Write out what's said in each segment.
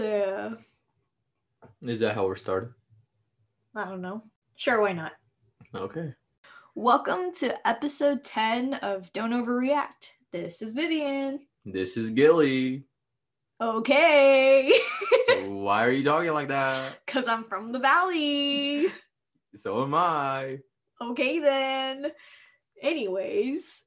there. Is that how we're starting? I don't know. Sure, why not? Okay. Welcome to episode 10 of Don't Overreact. This is Vivian. This is Gilly. Okay. Why are you talking like that? Because I'm from the valley. So am I. Okay, then. Anyways,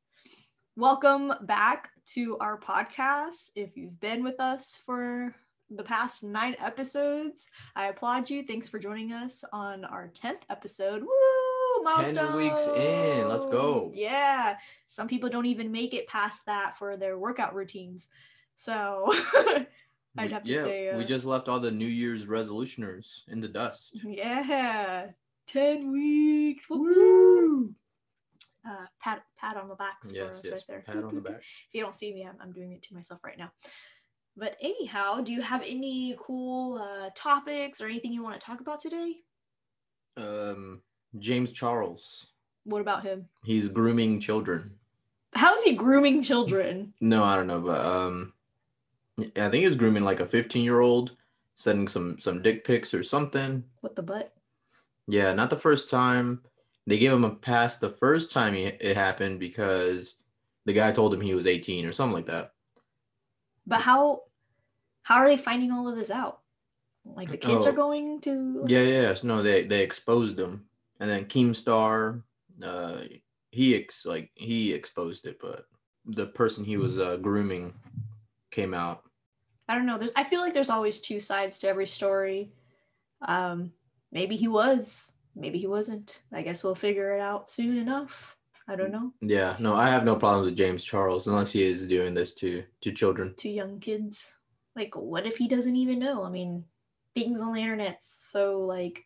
welcome back to our podcast. If you've been with us for the past nine episodes, I applaud you. Thanks for joining us on our 10th episode. Woo! Milestone. 10 weeks in. Let's go. Yeah. Some people don't even make it past that for their workout routines. So I'd We- have to yeah, say, we uh, just left all the New Year's resolutioners in the dust. Yeah, ten weeks. Woo! Uh, pat pat on the back for Yes, us yes. right there. Pat on the back. If you don't see me, I'm, I'm doing it to myself right now. But anyhow, do you have any cool uh, topics or anything you want to talk about today? Um, James Charles. What about him? He's grooming children. How is he grooming children? No, I don't know, but um, I think he's grooming like a 15 year old, sending some some dick pics or something. What the butt? Yeah, not the first time. They gave him a pass the first time he, it happened because the guy told him he was 18 or something like that. But how how are they finding all of this out? Like the kids Oh. are going to Yeah, yeah, yes. No, they they exposed them. and then Keemstar, uh, he ex like he exposed it, but the person he was uh, grooming came out. I don't know. There's I feel like there's always two sides to every story. Um maybe he was, maybe he wasn't. I guess we'll figure it out soon enough. I don't know. Yeah, no, I have no problems with James Charles unless he is doing this to to children. To young kids. Like what if he doesn't even know? I mean, things on the internet so like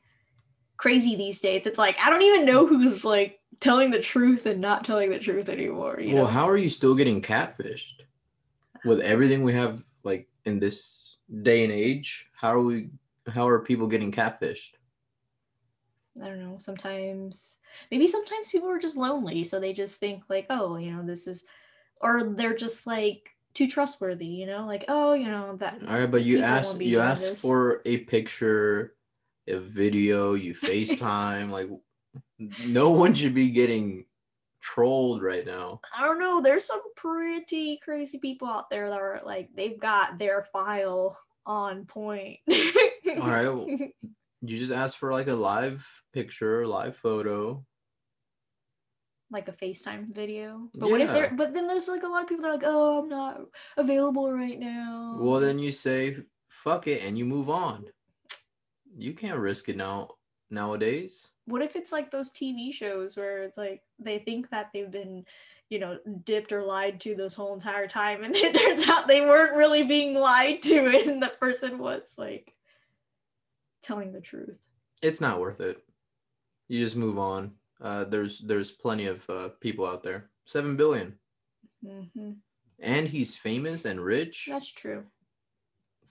crazy these days. It's like I don't even know who's like telling the truth and not telling the truth anymore, you well, know. how are you still getting catfished with everything we have like in this day and age? How are we? How are people getting catfished? I don't know. Sometimes, maybe sometimes people are just lonely, so they just think like, oh, you know, this is, or they're just like too trustworthy, you know, like, oh, you know, that. All right, but you People won't ask you doing ask this. for a picture, a video, you FaceTime. like, no one should be getting trolled right now. I don't know. There's some pretty crazy people out there that are like, they've got their file on point. All right, well, You just ask for like a live picture, live photo. like a FaceTime video. But what if they're? But then there's like a lot of people that are like, oh, I'm not available right now. Well, then you say fuck it and you move on. You can't risk it now nowadays. what if it's like those TV shows where it's like they think that they've been, you know, dipped or lied to this whole entire time, and it turns out they weren't really being lied to, and the person was like telling the truth. It's not worth it. You just move on. Uh, there's there's plenty of uh, people out there. Seven billion, hmm and he's famous and rich. That's true.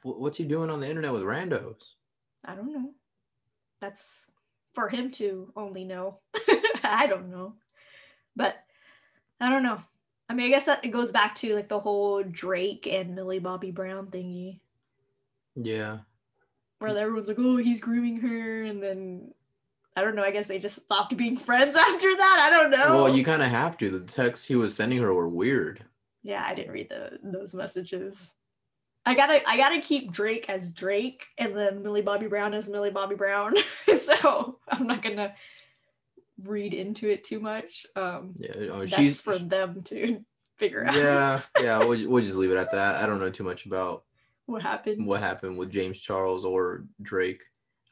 Wh- What's he doing on the internet with randos? I don't know. That's for him to only know. I don't know, but I don't know. I mean, I guess that it goes back to like the whole Drake and Millie Bobby Brown thingy. Yeah, where everyone's like, oh, he's grooming her, and then I don't know. I guess they just stopped being friends after that. I don't know. Well, you kind of have to. The texts he was sending her were weird. yeah, I didn't read the, those messages. I gotta, I gotta keep Drake as Drake, and then Millie Bobby Brown as Millie Bobby Brown. so I'm not gonna read into it too much. Um, Yeah, uh, that's she's for them to figure out yeah, yeah. We'll, we'll just leave it at that. I don't know too much about what happened. what happened with James Charles or Drake.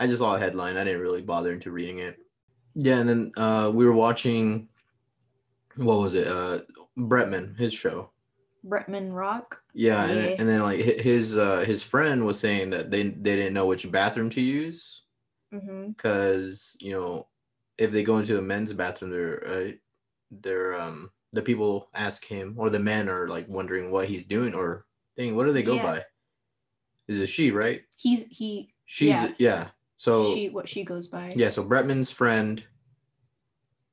I just saw a headline. I didn't really bother into reading it. Yeah, and then uh, we were watching. What was it? Uh, Bretman, his show. Bretman Rock. Yeah, and, Yeah. then- and then like his uh, his friend was saying that they they didn't know which bathroom to use because you know if they go into a men's bathroom, they're uh, they're um the people ask him or the men are like wondering what he's doing or thing. What do they go Yeah. by? Is it she right? He's he. She's Yeah. yeah. So she what she goes by. yeah, so Bretman's friend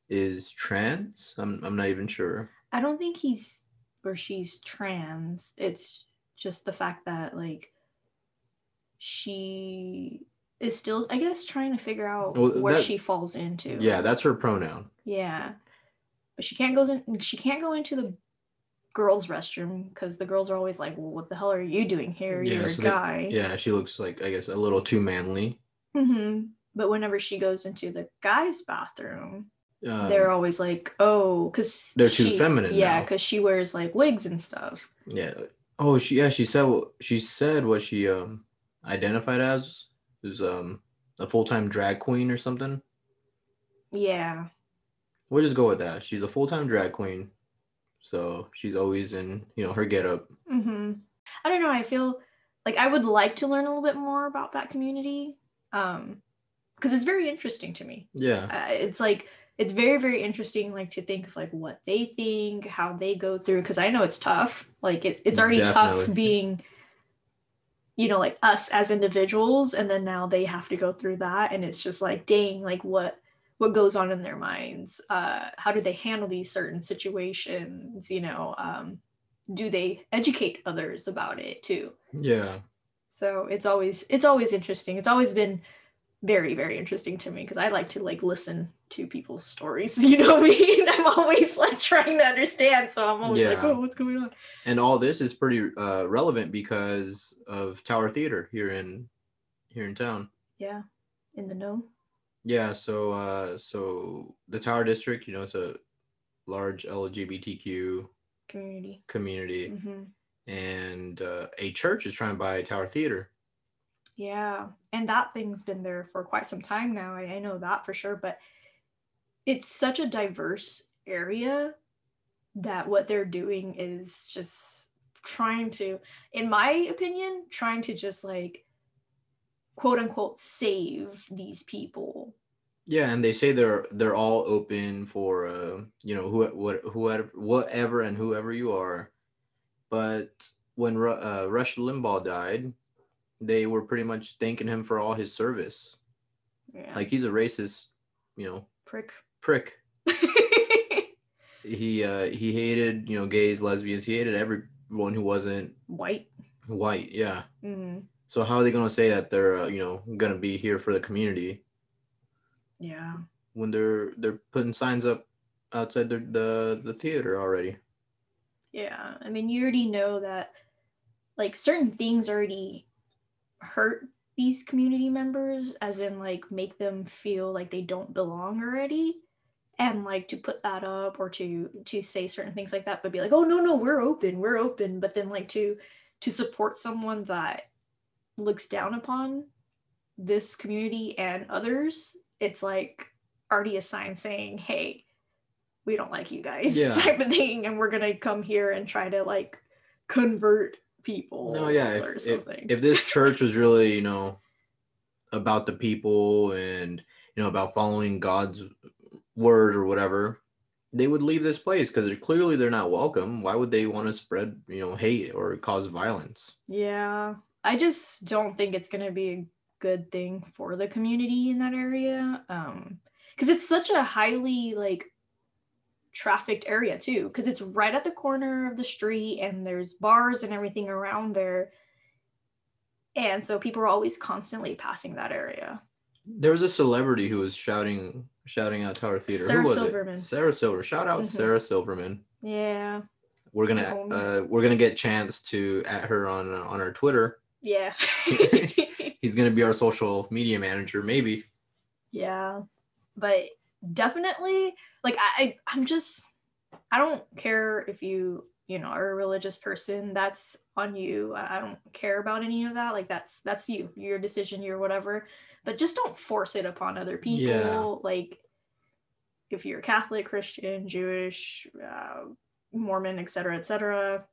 is trans. I'm I'm not even sure. I don't think he's or she's trans. It's just the fact that like she is still, I guess, trying to figure out Well, where that- she falls into. Yeah, that's her pronoun. Yeah. But she can't go in she can't go into the girls' restroom because the girls are always like, Well, what the hell are you doing here? Yeah, You're so a they- guy. Yeah, she looks like I guess a little too manly. hmm But whenever she goes into the guys' bathroom, Um, they're always like, Oh, because They're too feminine Yeah, because she wears like wigs and stuff. yeah. Oh, she yeah she said what she said what she um identified as was um a full time drag queen or something. Yeah. We'll just go with that. She's a full time drag queen, so she's always in you know her getup. hmm I don't know. I feel like I would like to learn a little bit more about that community. Um, because it's very interesting to me. Yeah, uh, it's like it's very very interesting like to think of like what they think how they go through because i know it's tough like it, it's already Definitely. tough being you know like us as individuals and then now they have to go through that and it's just like dang like what what goes on in their minds uh how do they handle these certain situations you know um do they educate others about it too? Yeah. so it's always it's always interesting. It's always been very very interesting to me because i like to like listen to people's stories you know what i mean? I'm always like trying to understand so i'm always like oh what's going on? And all this is pretty uh, relevant because of Tower Theater here in here in town. yeah in the know Yeah, so uh, so the Tower District, you know, it's a large LGBTQ community community, hmm and uh, a church is trying to buy Tower Theater. yeah and that thing's been there for quite some time now I, I know that for sure but it's such a diverse area that what they're doing is just trying to in my opinion trying to just like quote unquote save these people Yeah, and they say they're they're all open for uh, you know who what whoever whatever and whoever you are, but when uh, Rush Limbaugh died, they were pretty much thanking him for all his service. yeah Like he's a racist, you know, prick prick. He uh he hated you know gays, lesbians. He hated everyone who wasn't white white. Yeah. Mhm. So how are they gonna say that they're uh, you know gonna be here for the community yeah when they're they're putting signs up outside the the, the theater already? Yeah, I mean, you already know that like certain things already hurt these community members, as in like make them feel like they don't belong already. And like to put that up or to to say certain things like that, but be like, oh no, no, we're open, we're open. But then like to to support someone that looks down upon this community and others, it's like already a sign saying, hey, we don't like you guys Yeah. type of thing and we're gonna come here and try to like convert people No, yeah. or If, if, if this church was really, you know, about the people and you know about following God's word or whatever, they would leave this place because they're clearly they're not welcome. Why would they want to spread, you know, hate or cause violence? yeah i just don't think it's gonna be a good thing for the community in that area um because it's such a highly like trafficked area too because it's right at the corner of the street and there's bars and everything around there and so people are always constantly passing that area There was a celebrity who was shouting shouting out Tower Theater. Sarah who was Silverman. it? Sarah Silver. Shout out Mhm. Sarah Silverman. yeah We're gonna uh, we're gonna get chance to at her on on our Twitter. Yeah He's gonna be our social media manager, maybe. Yeah, but definitely, like I, I, I'm just, I don't care if you, you know, are a religious person. That's on you. I I don't care about any of that. Like that's that's you, your decision, your whatever. But just don't force it upon other people. Yeah. Like if you're Catholic, Christian, Jewish, uh, Mormon, etc., etc.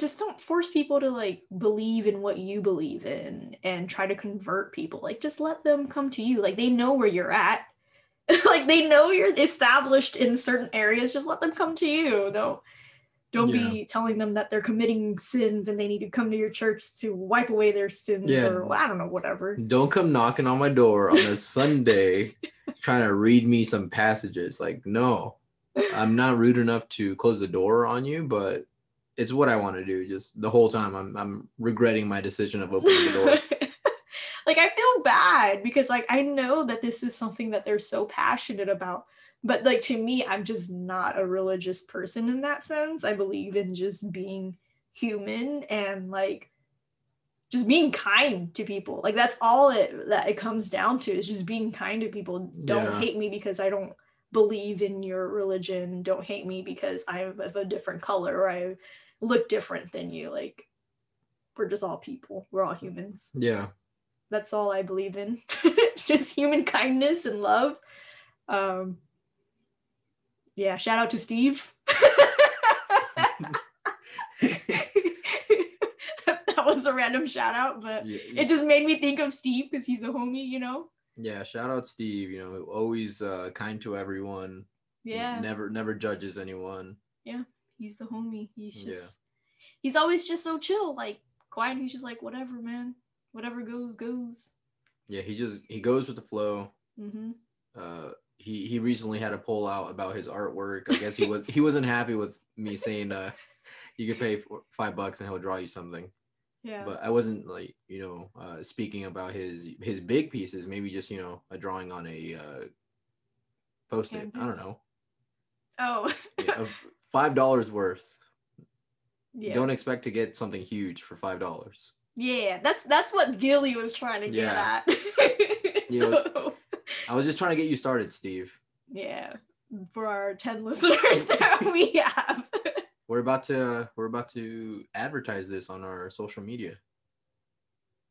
Just don't force people to like believe in what you believe in and try to convert people. Like just let them come to you. Like they know where you're at. like they know you're established in certain areas. Just let them come to you. Don't don't be telling them that they're committing sins and they need to come to your church to wipe away their sins Yeah. or I don't know, whatever. Don't come knocking on my door on a Sunday trying to read me some passages. Like, no, I'm not rude enough to close the door on you, but it's what I want to do. Just the whole time, I'm I'm regretting my decision of opening the door. like I feel bad because like I know that this is something that they're so passionate about. But like to me, I'm just not a religious person in that sense. I believe in just being human and like just being kind to people. Like that's all it that it comes down to is just being kind to people. Don't Yeah. hate me because I don't believe in your religion. Don't hate me because I'm of a different color or I look different than you. Like we're just all people. We're all humans. Yeah. That's all I believe in. just human kindness and love. Um yeah, shout out to Steve. that was a random shout out, but Yeah, it just made me think of Steve because he's the homie, you know? yeah, shout out Steve, you know, always uh, kind to everyone. Yeah. Never never judges anyone. He's the homie. He's Yeah. just he's always just so chill, like quiet. He's just like, whatever, man. Whatever goes, goes. Yeah, he just he goes with the flow. Mm-hmm. Uh he he recently had a poll out about his artwork. I guess he was he wasn't happy with me saying uh you could pay for five bucks and he'll draw you something. Yeah. But I wasn't like, you know, uh speaking about his his big pieces, maybe just, you know, a drawing on a uh post it. I don't know. oh. Yeah, five dollars worth. yeah. Don't expect to get something huge for five dollars. Yeah, that's that's what Gilly was trying to get Yeah. at. You know- I was just trying to get you started, Steve. yeah, for our ten listeners that we have. We're about to we're about to advertise this on our social media.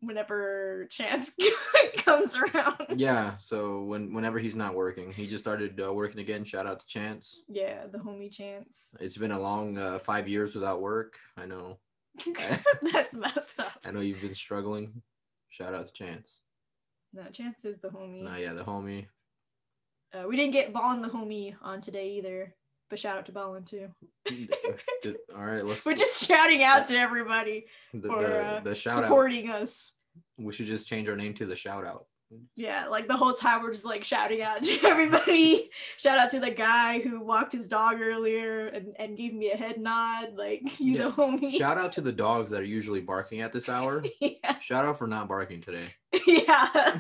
Whenever chance comes around. Yeah, so when whenever he's not working, he just started uh, working again. Shout out to Chance. Yeah, the homie chance. It's been a long uh, five years without work. I know. that's messed up. I know you've been struggling. Shout out to Chance. No, chance is the homie. Nah, yeah, the homie. Uh, we didn't get Ballin the homie on today either, but shout out to Ballin too. All right, let's. We're just shouting out to everybody the, for the, uh, the shout out. supporting us. We should just change our name to the shout out. Yeah, like the whole time we're just like shouting out to everybody. Shout out to the guy who walked his dog earlier and, and gave me a head nod. Like, you Yeah. know, homie. Shout out to the dogs that are usually barking at this hour. yeah. Shout out for not barking today. yeah.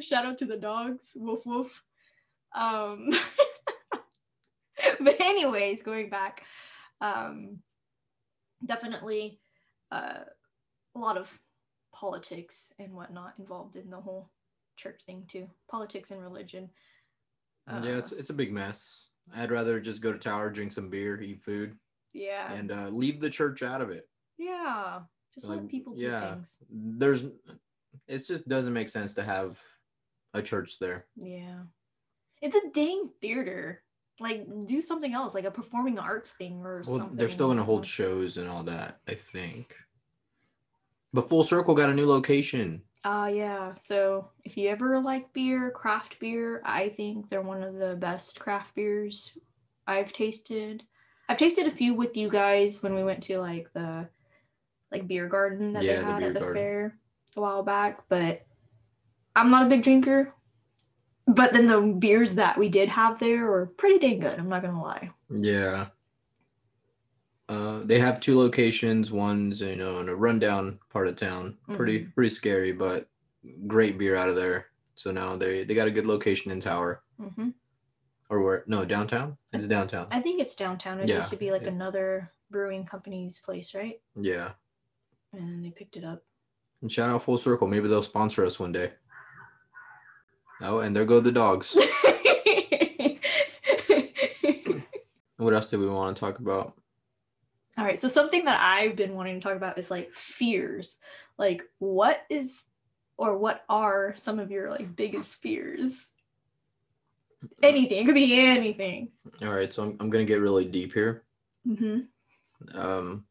Shout out to the dogs. Woof woof. Um but anyways, going back, um definitely uh a lot of politics and whatnot involved in the whole church thing too. Politics and religion. yeah, it's Uh, it's a big mess. I'd rather just go to Tower, drink some beer, eat food, yeah. and uh, leave the church out of it. yeah. Just let people do yeah. things. There's, it just doesn't make sense to have a church there. Yeah. It's a dang theater. Like do something else, like a performing arts thing or Well, something. they're still gonna hold shows and all that, I think. But Full Circle got a new location. Uh yeah. So if you ever like beer, craft beer, I think they're one of the best craft beers I've tasted. I've tasted a few with you guys when we went to like the like beer garden that Yeah, they had beer at the garden. fair a while back, but I'm not a big drinker. But then the beers that we did have there were pretty dang good, I'm not gonna lie. Yeah. Uh, they have two locations. One's you know in a rundown part of town. Pretty Mm-hmm. pretty scary, but great beer out of there. So now they they got a good location in Tower hmm or where? No, downtown. It's downtown. I think it's downtown. It Yeah, used to be like it- another brewing company's place, right? Yeah. And then they picked it up. And shout out Full Circle. Maybe they'll sponsor us one day. Oh, and there go the dogs. what else do we want to talk about? All right. So something that I've been wanting to talk about is like fears. Like what is or what are some of your like biggest fears? Anything. It could be anything. All right, so I'm I'm gonna get really deep here. Mm-hmm. Um,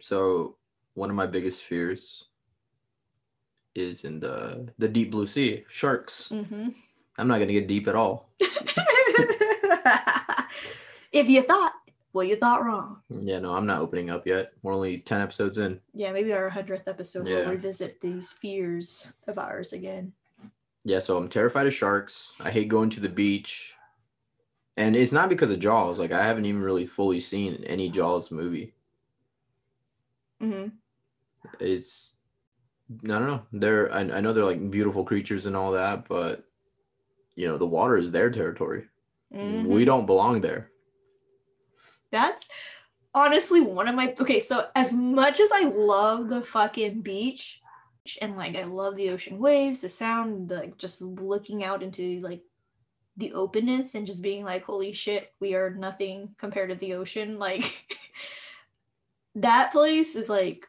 so one of my biggest fears is in the the deep blue sea, sharks. Mm-hmm. I'm not gonna get deep at all. if you thought, well, you thought wrong. Yeah, no, I'm not opening up yet. We're only ten episodes in. Yeah, maybe our hundredth episode Yeah. we'll revisit these fears of ours again. Yeah, so I'm terrified of sharks. I hate going to the beach. And it's not because of Jaws. Like I haven't even really fully seen any Jaws movie. Mm-hmm. It's I don't know. They're I, I know they're like beautiful creatures and all that, but you know the water is their territory. Mhm. We don't belong there. That's honestly one of my okay. So as much as I love the fucking beach and like I love the ocean waves, the sound, the like, just looking out into like the openness and just being like, holy shit, we are nothing compared to the ocean. Like that place is like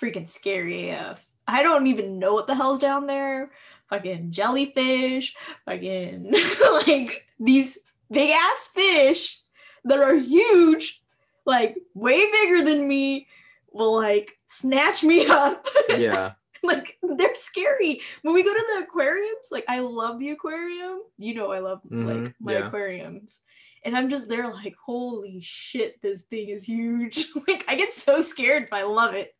freaking scary AF. I don't even know what the hell's down there. Fucking jellyfish, fucking like these big ass fish that are huge, like way bigger than me, will like snatch me up. Yeah. like they're scary. When we go to the aquariums, like I love the aquarium. You know I love like Mhm, my yeah. aquariums. And I'm just there like, holy shit, this thing is huge. like I get so scared, but I love it.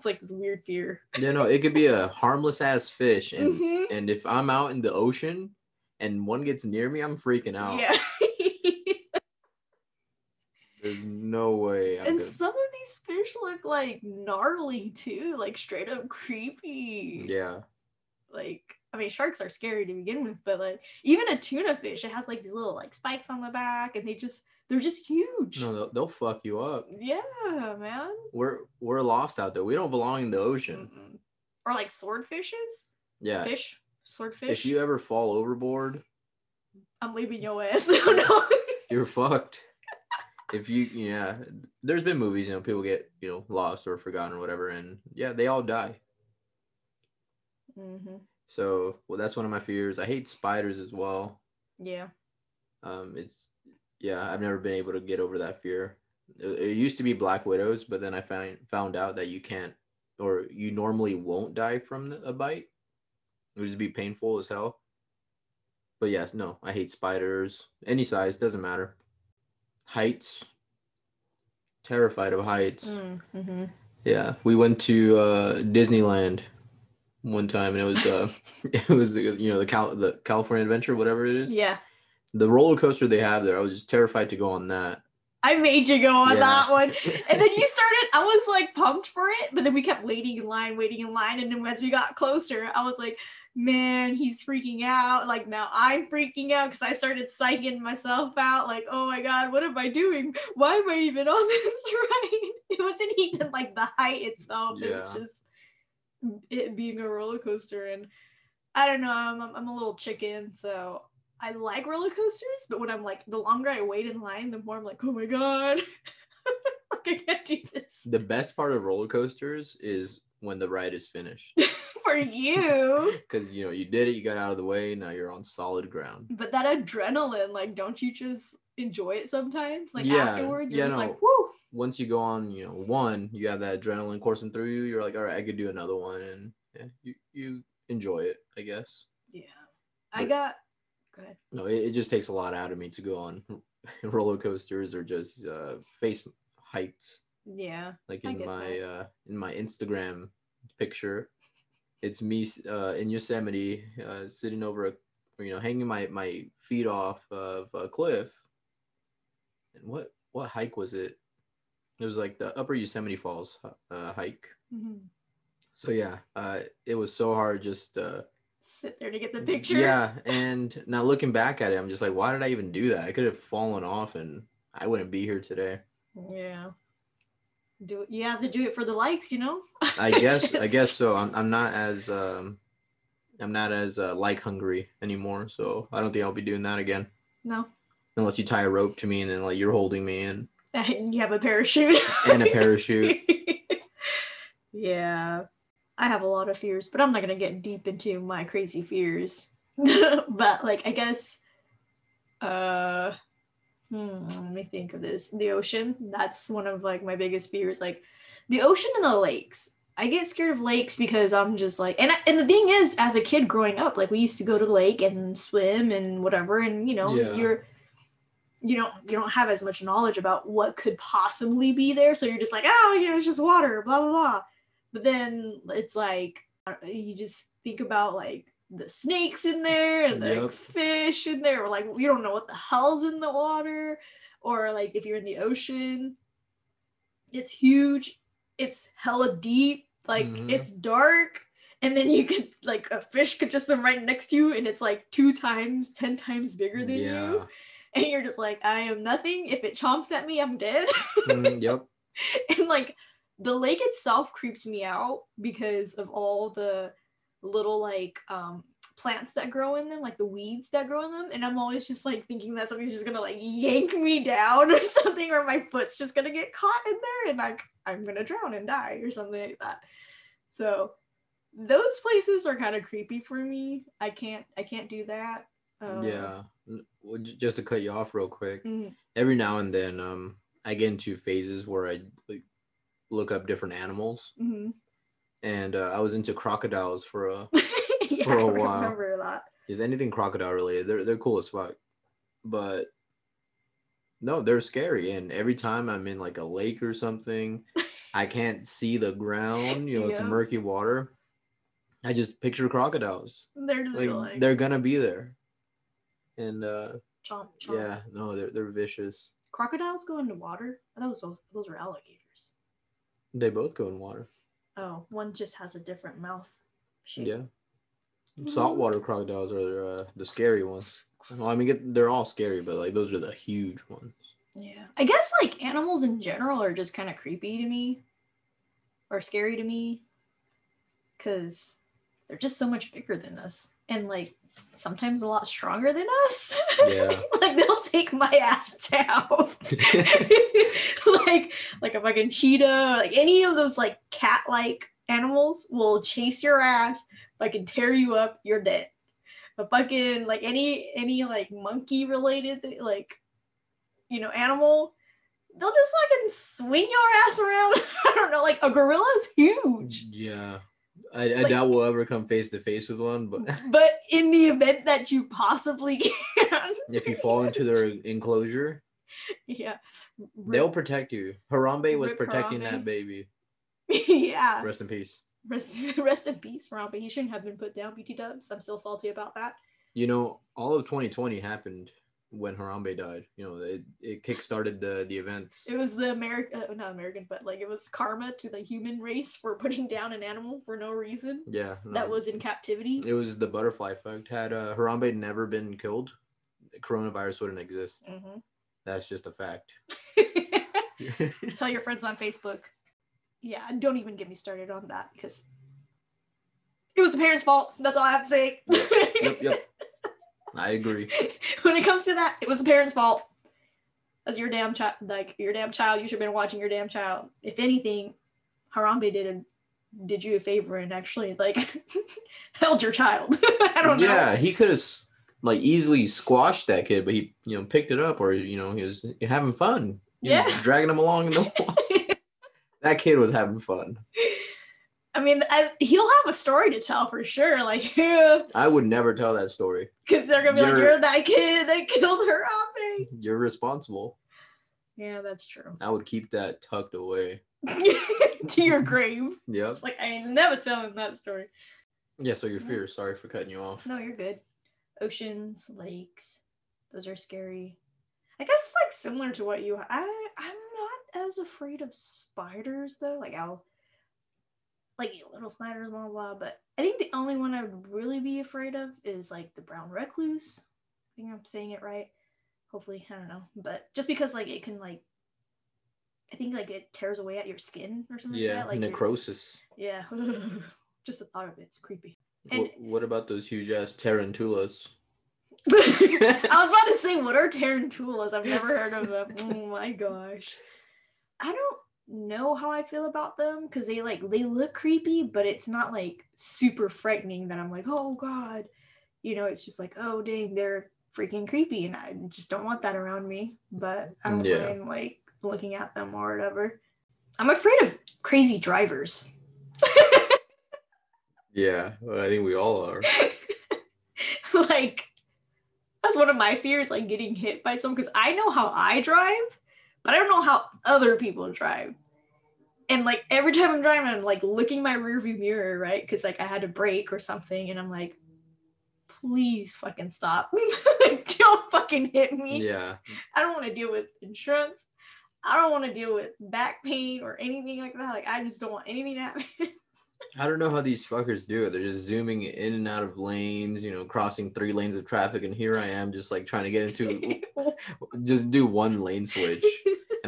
It's like this weird fear. You know, it could be a harmless ass fish, and Mhm. and if I'm out in the ocean and one gets near me, I'm freaking out. Yeah. There's no way. I'm and gonna- some of these fish look like gnarly too, like straight up creepy. yeah. Like, I mean, sharks are scary to begin with, but like even a tuna fish, it has like these little like spikes on the back, and they just they're just huge. No, they'll, they'll fuck you up. Yeah, man. We're we're lost out there. We don't belong in the ocean. Mm-mm. Or like swordfishes, Yeah. fish, swordfish. If you ever fall overboard, I'm leaving your ass. No. you're fucked. If you yeah, there's been movies, you know, people get, you know, lost or forgotten or whatever, and yeah, they all die. hmm So well that's one of my fears. I hate spiders as well. Yeah. Um it's yeah, I've never been able to get over that fear. It, it used to be black widows, but then I found found out that you can't or you normally won't die from a bite. It would just be painful as hell. But yes, no, I hate spiders. Any size, doesn't matter. Heights. Terrified of heights. Mm-hmm. Yeah, we went to uh, Disneyland one time, and it was uh, it was the you know the Cal- the California Adventure, whatever it is. Yeah. The roller coaster they have there, I was just terrified to go on that. I made you go on Yeah. that one. And then you started, I was like pumped for it, but then we kept waiting in line, waiting in line. And then as we got closer, I was like, man, he's freaking out. Like now I'm freaking out because I started psyching myself out. Like, oh my God, what am I doing? Why am I even on this ride? It wasn't even like the height itself. It was just it being a roller coaster. And I don't know, I'm, I'm a little chicken. So I like roller coasters, but when I'm like, the longer I wait in line, the more I'm like, oh my God. like, I can't do this The best part of roller coasters is when the ride is finished, for you. because you know you did it, you got out of the way, now you're on solid ground. But that adrenaline, like, don't you just enjoy it sometimes? Like, Yeah, afterwards, you're yeah, just no. like, whoo. Once you go on, you know, one, you have that adrenaline coursing through you. You're like, all right, I could do another one, and yeah, you you enjoy it, I guess. Yeah. I got, No, it, it just takes a lot out of me to go on roller coasters or just uh, face heights. Yeah. Like in my that. uh, in my Instagram picture, it's me uh, in Yosemite uh, sitting over a you know hanging my my feet off of a cliff. And what what hike was it? It was like the Upper Yosemite Falls uh, hike. Mhm. So yeah, uh, it was so hard just. Uh, Sit there to get the picture. Yeah, and now looking back at it, I'm just like, why did I even do that? I could have fallen off, and I wouldn't be here today. Yeah. Do you have to do it for the likes, you know? I guess, I guess so. I'm, I'm not as, um, I'm not as uh, like hungry anymore, so I don't think I'll be doing that again, No. unless you tie a rope to me and then like you're holding me and And you have a parachute. and a parachute. yeah. I have a lot of fears, but I'm not gonna get deep into my crazy fears. but like I guess uh hmm, let me think of this. The ocean. That's one of like my biggest fears. Like the ocean and the lakes. I get scared of lakes because I'm just like and I, and the thing is as a kid growing up like we used to go to the lake and swim and whatever and you know Yeah. you're you don't you don't have as much knowledge about what could possibly be there so you're just like oh yeah it's just water blah blah blah but then it's like uh, you just think about like the snakes in there and the Yep. fish in there or like you don't know what the hell's in the water or like if you're in the ocean it's huge it's hella deep like Mhm. it's dark and then you could like a fish could just swim right next to you and it's like two times, ten times bigger than yeah. you. And you're just like, I am nothing. If it chomps at me, I'm dead. Mm, yep. and like the lake itself creeps me out because of all the little like um plants that grow in them like the weeds that grow in them and i'm always just like thinking that something's just gonna like yank me down or something or my foot's just gonna get caught in there and like i'm gonna drown and die or something like that so those places are kind of creepy for me i can't i can't do that um, yeah. Well, Just to cut you off real quick. mm, Every now and then, um, I get into phases where I like look up different animals, mhm. and uh, I was into crocodiles for a. yeah, For a I while. remember that Is anything crocodile related? They're they're cool as fuck, but no, they're scary. And every time I'm in like a lake or something, I can't see the ground. You know, it's murky water. I just picture crocodiles. they're Like, like, they're gonna be there, and uh, chomp chomp yeah, no, they're they're vicious. crocodiles go into water I thought those those are alligators They both go in water. oh one just has a different mouth shape. Yeah. Saltwater crocodiles are uh, the scary ones. Well, I mean, they're all scary, but like those are the huge ones. Yeah. I guess like animals in general are just kind of creepy to me or scary to me because they're just so much bigger than us and like sometimes a lot stronger than us. Yeah. like they'll take my ass down. like like a fucking cheetah, like any of those like cat like animals will chase your ass, fucking tear you up, you're dead. A fucking like any any like monkey related like you know animal, they'll just fucking swing your ass around. I don't know, like a gorilla's huge. Yeah. I, I Like- doubt we'll ever come face to face with one, but But in the event that you possibly can, if you fall into their enclosure, yeah, they'll protect you. Harambe was Rip protecting Harambe. that baby. yeah. Rest in peace. Rest, rest in peace, Rompa. He shouldn't have been put down, BT Dubs. I'm still salty about that. You know, all of 2020 happened when Harambe died. You know, it, it kickstarted the the events. It was the American, uh, not American, but like it was karma to the human race for putting down an animal for no reason Yeah. that was in captivity. It was the butterfly effect. Had uh, Harambe never been killed, coronavirus wouldn't exist. Mhm. That's just a fact. Tell your friends on Facebook. Yeah, don't even get me started on that because it was the parents' fault. That's all I have to say. yep, yep. I agree. when it comes to that, it was the parents' fault. As your damn child, like your damn child, you should have been watching your damn child. If anything, Harambe did a, did you a favor and actually like held your child. I don't know. Yeah, he could have like easily squashed that kid, but he you know picked it up, or you know he was having fun. Yeah. dragging him along in the that kid was having fun. I mean, I, he'll have a story to tell for sure. Like, I would never tell that story. because they're gonna be like, You're- "You're that kid that killed Harambe." You're responsible. Yeah, that's true. I would keep that tucked away. to your grave. Yeah, It's like I ain't never telling that story. Yeah. So your fears. Sorry for cutting you off. No, you're good. Oceans, lakes, those are scary. I guess like similar to what you I I'm not as afraid of spiders though. Like I'll like little spiders, blah blah blah. But I think the only one I would really be afraid of is like the brown recluse. I think I'm saying it right. Hopefully, I don't know. But just because like it can like I think like it tears away at your skin or something Yeah. like that. Like necrosis. yeah. just the thought of it. it's creepy. And- what about those huge ass tarantulas? I was about to say, what are tarantulas? I've never heard of them. Oh my gosh. I don't know how I feel about them because they like they look creepy, but it's not like super frightening that I'm like, oh god. You know, it's just like, oh dang, they're freaking creepy, and I just don't want that around me. But I don't Yeah. mind like looking at them or whatever. I'm afraid of crazy drivers. Yeah. Well, I think we all are. like that's one of my fears like getting hit by someone because i know how i drive but i don't know how other people drive and like every time i'm driving i'm like looking my rearview mirror right because like i had to brake or something and i'm like please fucking stop don't fucking hit me Yeah. i don't want to deal with insurance i don't want to deal with back pain or anything like that like i just don't want anything to happen I don't know how these fuckers do it. They're just zooming in and out of lanes, you know, crossing three lanes of traffic, and here I am just like trying to get into just do one lane switch.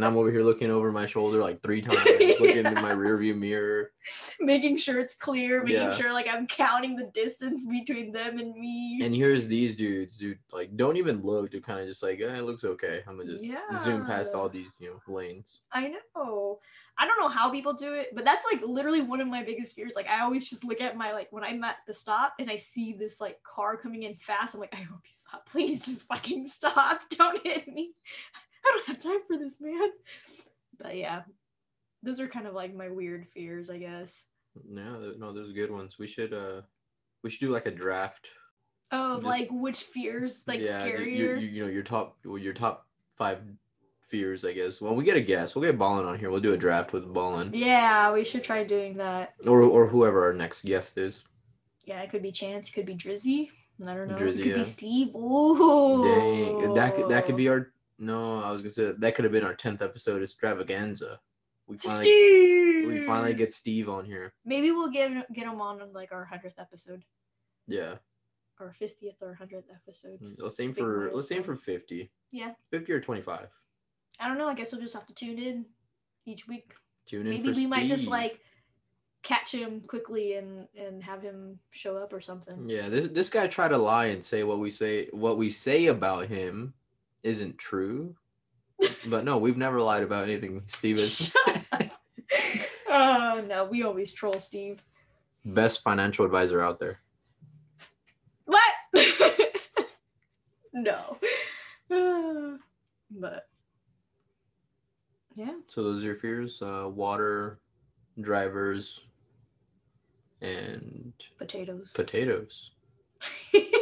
And I'm over here looking over my shoulder like three times, looking in my rearview mirror. making sure it's clear, making Yeah. sure like I'm counting the distance between them and me. And here's these dudes, dude, like don't even look. They're kind of just like, eh, it looks okay. I'm gonna just zoom past all these, you know, lanes. I know. I don't know how people do it, but that's like literally one of my biggest fears. Like I always just look at my like when I'm at the stop and I see this like car coming in fast. I'm like, I hope you stop. Please just fucking stop. Don't hit me. I don't have time for this, man. But yeah. Those are kind of like my weird fears, I guess. Yeah, no, those are good ones. We should, uh, we should do like a draft. Of Just- like which fears like yeah, you- scarier. You, you, you know, your top, well, your top five fears, I guess. Well, we get a guess. We'll get Ballin on here. We'll do a draft with Ballin, yeah, we should try doing that. or or whoever our next guest is. Yeah, it could be Chance, it could be Drizzy. I don't know. Drizzy, it could yeah. be Steve. Ooh. Dang, that could that could be our. No, I was gonna say that could have been our tenth episode extravaganza. We finally Steve. we finally get Steve on here. Maybe we'll get get him on in like our hundredth episode, Yeah, our fiftieth or hundredth episode. Mm, let's aim Big for let's aim for fifty. Yeah, Fifty or twenty five. I don't know. I guess we'll just have to tune in each week. Tune in Maybe we might just like catch him quickly and and have him show up or something. Yeah, this this guy tried to lie and say what we say what we say about him isn't true. but no, we've never lied about anything, Steven. oh no, we always troll Steve. Best financial advisor out there. What? no. but yeah. So those are your fears: uh, water, drivers, and Potatoes. potatoes.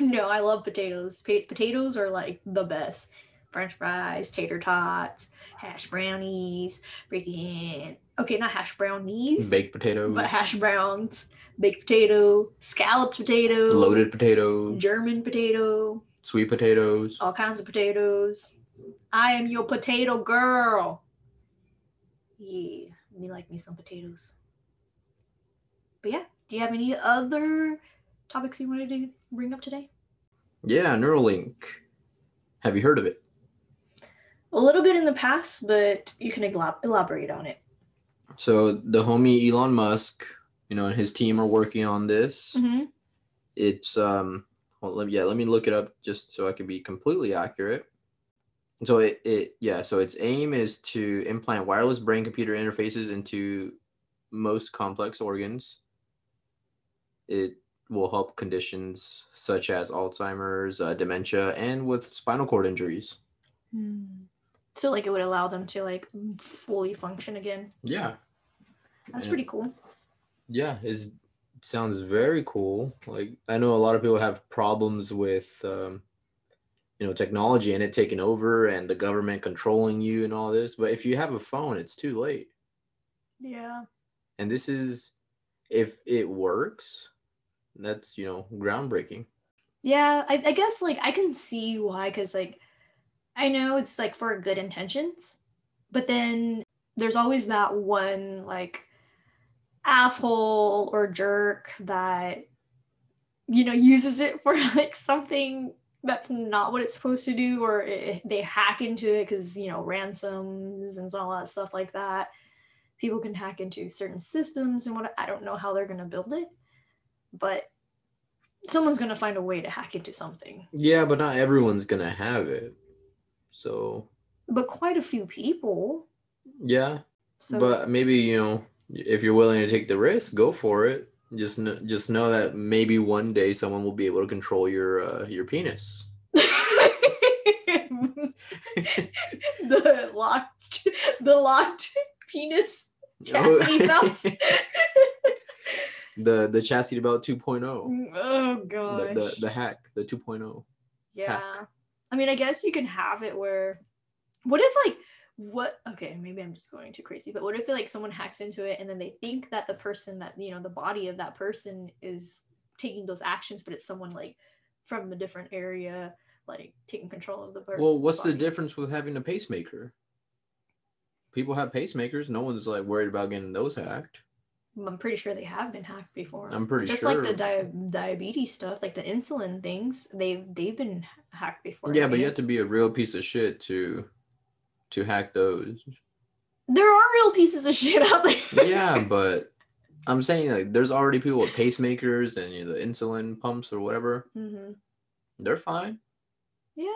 no, I love potatoes. Pa- potatoes are like the best. French fries, tater tots, hash brownies, freaking okay, not hash brownies, Baked potato, but hash browns, baked potato, scalloped potato, loaded potato, German potato, sweet potatoes. all kinds of potatoes. I am your potato girl. Yeah, me like me some potatoes. But yeah, do you have any other topics you wanted to bring up today? Yeah, Neuralink. Have you heard of it? A little bit in the past, but you can elaborate on it. So the homie Elon Musk, you know, and his team are working on this. Mm-hmm. It's um well let, yeah, let me look it up just so I can be completely accurate. So it, it yeah, so its aim is to implant wireless brain computer interfaces into most complex organs. It will help conditions such as Alzheimer's, uh, dementia, and with spinal cord injuries. So like it would allow them to like fully function again. Yeah, That's Yeah. pretty cool. yeah, it sounds very cool. Like I know a lot of people have problems with, um, you know, technology and it taking over and the government controlling you and all this. But if you have a phone, it's too late. Yeah. And this is, if it works, that's you know groundbreaking. Yeah, I, I guess like I can see why, because like I know it's like for good intentions, but then there's always that one like asshole or jerk that you know uses it for like something that's not what it's supposed to do, or it, they hack into it because you know ransoms and all that stuff like that. People can hack into certain systems and what I don't know how they're gonna build it, but someone's gonna find a way to hack into something. Yeah, but not everyone's gonna have it. So But quite a few people. yeah, So but maybe you know if you're willing to take the risk, go for it. Just kn- just know that maybe one day someone will be able to control your uh, your penis. the locked the locked penis chastity belts. the the chassis belt 2.0 oh. The, the the hack the oh. 2.0 yeah. I mean I guess you can have it where what if like what okay maybe i'm just going too crazy but what if like someone hacks into it and then they think that the person that you know the body of that person is taking those actions but it's someone like from a different area like taking control of the person well what's the difference with having a pacemaker? People have pacemakers. No one's like worried about getting those hacked I'm pretty sure they have been hacked before. I'm pretty Just sure. like the di- diabetes stuff, like the insulin things, they've they've been hacked before. yeah, but you have to be a real piece of shit to to hack those. there are real pieces of shit out there. yeah, but I'm saying like there's already people with pacemakers and you know, the insulin pumps or whatever. hmm They're fine. Yeah.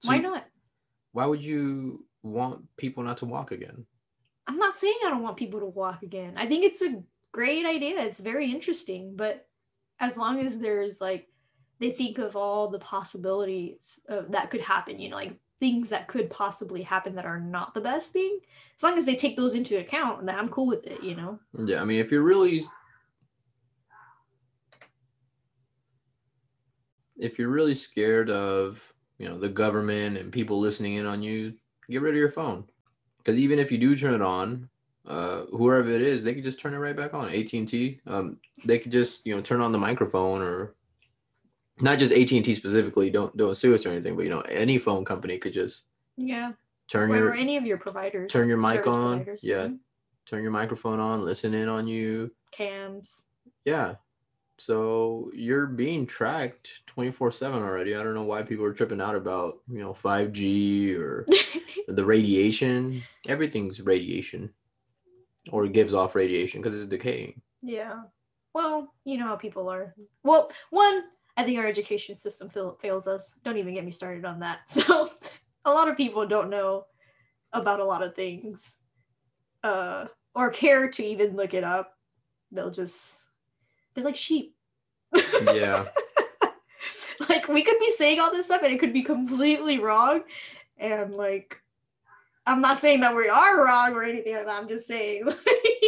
So Why not? Why would you want people not to walk again? I'm not saying I don't want people to walk again. I think it's a great idea. It's very interesting, but as long as there's like they think of all the possibilities of, that could happen, you know, like things that could possibly happen that are not the best thing. As long as they take those into account, then I'm cool with it, you know. Yeah, I mean, if you're really, if you're really scared of, you know, the government and people listening in on you, get rid of your phone. Because even if you do turn it on, uh, whoever it is, they could just turn it right back on. AT and T, um, they could just, you know, turn on the microphone or not just AT and T specifically. Don't don't sue us or anything, but you know, any phone company could just Yeah. turn Or your any of your providers. turn your mic on. providers, Yeah, mhm. turn your microphone on, listen in on you. Cams. Yeah. So you're being tracked 24/7 already. I don't know why people are tripping out about, you know, 5G or the radiation. Everything's radiation or it gives off radiation because it's decaying. Yeah. Well, you know how people are. Well, one, I think our education system fail- fails us. Don't even get me started on that. So, a lot of people don't know about a lot of things uh, or care to even look it up. They'll just, they're like sheep. Yeah. like, we could be saying all this stuff and it could be completely wrong. And, like, I'm not saying that we are wrong or anything like that. I'm just saying, like,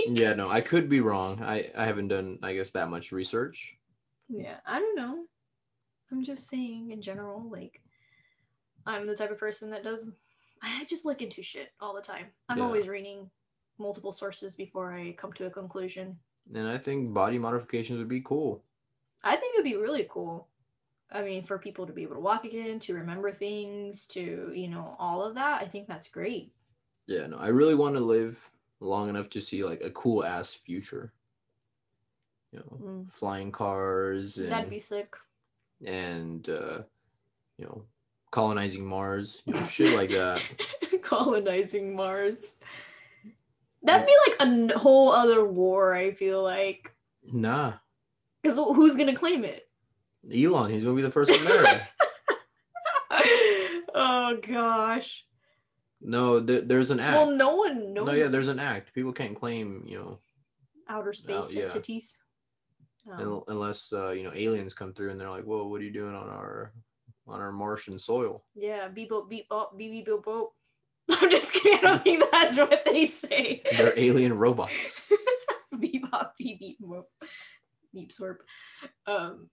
yeah, no, I could be wrong. I I haven't done I guess that much research. Yeah, I don't know. I'm just saying in general, like I'm the type of person that does I just look into shit all the time. I'm Yeah. always reading multiple sources before I come to a conclusion. And I think body modifications would be cool. I think it'd be really cool. I mean, for people to be able to walk again, to remember things, to, you know, all of that, I think that's great. Yeah, no, I really want to live long enough to see like a cool ass future. You know, Mm. flying cars and That'd be sick. and uh, you know colonizing Mars, you know, shit like that. Colonizing Mars. That'd be like a whole other war, I feel like. Nah, Because who's going to claim it? Elon, he's gonna be the first one there. oh gosh. no, th- there's an act. Well, no one, no, no, yeah, there's an act. People can't claim, you know, outer space yeah. entities. Um, unless uh, you know aliens come through and they're like, "Whoa, what are you doing on our on our Martian soil?" yeah, beep boop beep bop beep beep boop boop. I'm just kidding. I don't think that's what they say. They're alien robots. beep bop beep beep boop beep slurp. Um,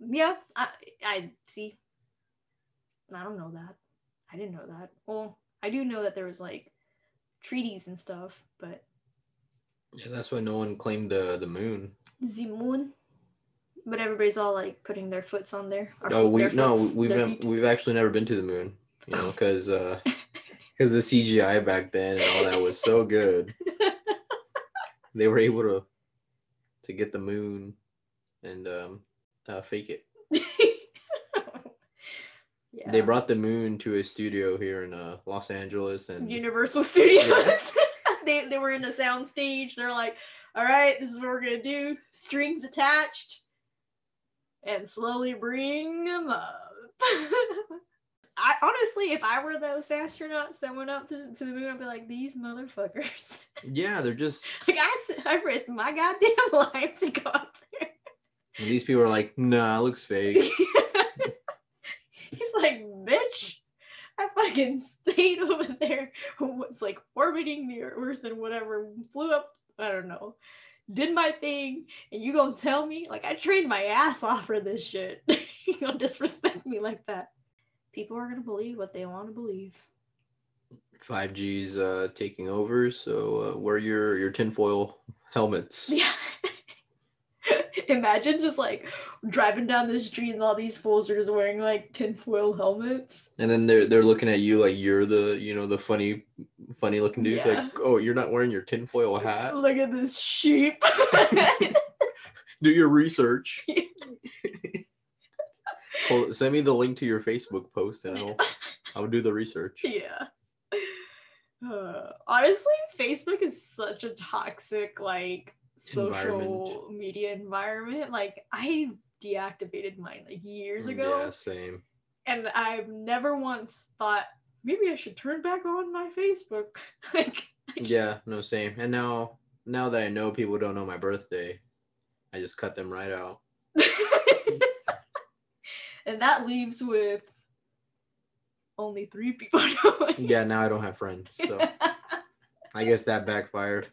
yeah, I I see. I don't know that. I didn't know that. Well, I do know that there was like treaties and stuff, but Yeah, that's why no one claimed the the moon. the moon. But everybody's all like putting their foots on there. Oh, we no, foots- we've been, feet. we've actually never been to the moon. You know, because because the CGI back then and all that was so good. They were able to to get the moon and um, uh, fake it. yeah. They brought the moon to a studio here in uh, Los Angeles, and Universal Studios. they they were in a sound stage. They're like, all right, this is what we're gonna do. Strings attached, and slowly bring them up. I honestly, if I were those astronauts that went up to, to the moon, I'd be like, these motherfuckers. yeah, they're just like I, I risked my goddamn life to go up there. these people are like, nah, it looks fake. He's like, bitch, I fucking stayed over there, was like orbiting the Earth and whatever, flew up, I don't know, did my thing, and you gonna tell me? Like, I trained my ass off for this shit. you gonna disrespect me like that? People are gonna believe what they want to believe. 5G's uh, taking over, so uh, wear your your tinfoil helmets. Yeah. Imagine just like driving down the street and all these fools are just wearing like tinfoil helmets. And then they're they're looking at you like you're the you know the funny funny looking dude. Yeah. Like, oh, you're not wearing your tinfoil hat. Look at this sheep. Do your research. Well, send me the link to your Facebook post, and I'll I'll do the research. yeah. Uh, honestly, Facebook is such a toxic like social Environment. media environment. Like I deactivated mine like years ago, Yeah, same. and I've never once thought maybe I should turn back on my Facebook. like Yeah, no, same. And now, now that I know people don't know my birthday, I just cut them right out. and that leaves with only three people. Yeah, now I don't have friends, so I guess that backfired.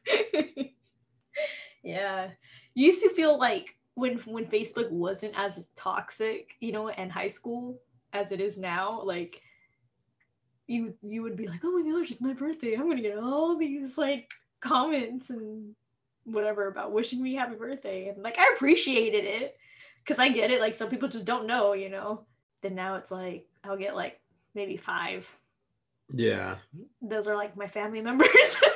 yeah. You used to feel like when when Facebook wasn't as toxic, you know, in high school as it is now, like you you would be like, oh my gosh, it's my birthday. I'm gonna get all these like comments and whatever about wishing me happy birthday. And like I appreciated it because I get it. Like some people just don't know, you know. Then now it's like I'll get like maybe five. Yeah, Those are like my family members.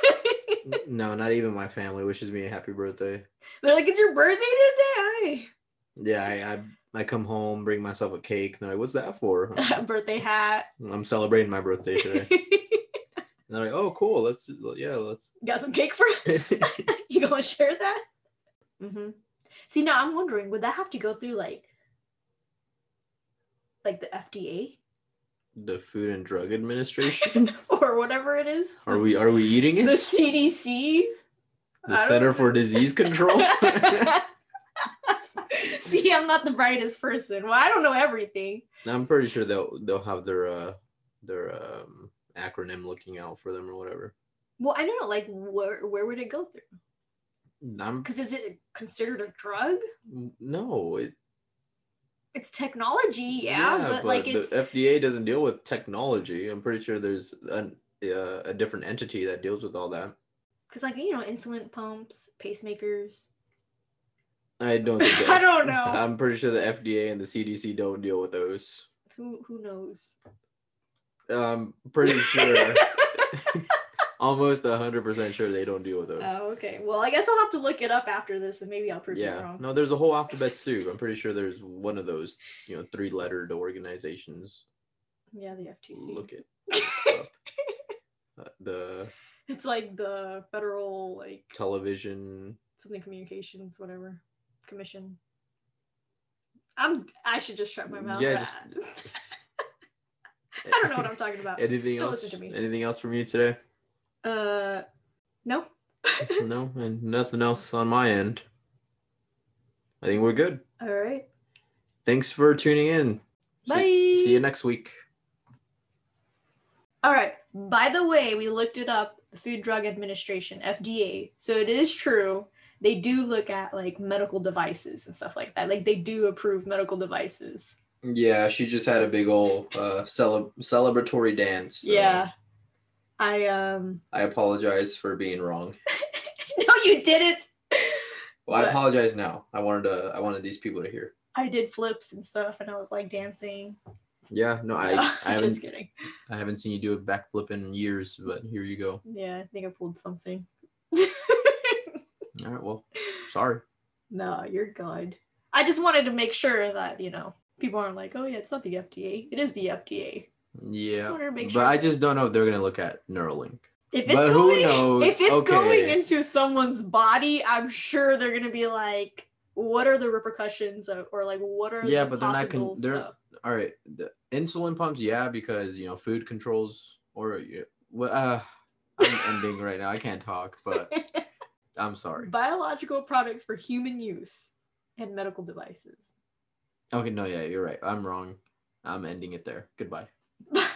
No, not even my family wishes me a happy birthday. They're like, it's your birthday today. Yeah, I I, I come home, bring myself a cake, and they're like, "What's that for?" birthday hat. I'm celebrating my birthday today. And they're like, "Oh, cool. Let's yeah, let's." Got some cake for us? you gonna share that? Mm-hmm. See, now I'm wondering, would that have to go through like, like the FDA the Food and Drug Administration. or whatever it is? Are we are we eating it? the CDC? The Center for Disease Control. See, I'm not the brightest person. Well, I don't know everything. I'm pretty sure they'll they'll have their uh their um acronym looking out for them or whatever. Well, I don't know. Like, where where would it go through? Because is it considered a drug? no, it, It's technology, yeah, but, like it's the FDA doesn't deal with technology. I'm pretty sure there's an, uh, a different entity that deals with all that. because like you know insulin pumps, pacemakers. I don't think that, I don't know. I'm pretty sure the FDA and the CDC don't deal with those. Who who knows? I'm pretty sure, almost 100% sure they don't deal with those. oh, okay. Well, I guess I'll have to look it up after this, and maybe I'll prove you Yeah, wrong. no, there's a whole alphabet soup. I'm pretty sure there's one of those, you know, three-lettered organizations. Yeah, the FTC. Look it up. Uh, the it's like the federal like television. something communications whatever commission. I'm. I should just shut my mouth. Yeah, just- I don't know what I'm talking about. Anything Don't else? listen to me. Anything else from you today? Uh, no. no, and nothing else on my end. I think we're good. All right. Thanks for tuning in. See- Bye. see you next week. All right. By the way, we looked it up. The Food Drug Administration, FDA. So it is true. They do look at like medical devices and stuff like that. Like they do approve medical devices. Yeah, she just had a big old uh, cele- celebratory dance. so Yeah. I um. I apologize for being wrong. no, you didn't. Well, I apologize now. I wanted to. I wanted these people to hear. I did flips and stuff, and I was like dancing. Yeah, no, I, I haven't. just kidding. I haven't seen you do a backflip in years, but here you go. Yeah, I think I pulled something. All right, well, sorry. no, you're good. I just wanted to make sure that you know people aren't like, oh yeah, it's not the FDA. It is the FDA. Yeah, make but. I just don't know if they're gonna look at Neuralink. If it's But who going, knows? if it's going into someone's body, I'm sure they're gonna be like, what are the repercussions of, or like what are Yeah, the but they're not con- they're- stuff? All right, the insulin pumps, yeah, because you know food controls or uh, I'm ending right now. I can't talk, but I'm sorry. biological products for human use and medical devices. Okay, no, yeah, you're right. I'm wrong. I'm ending it there. Goodbye. Bye.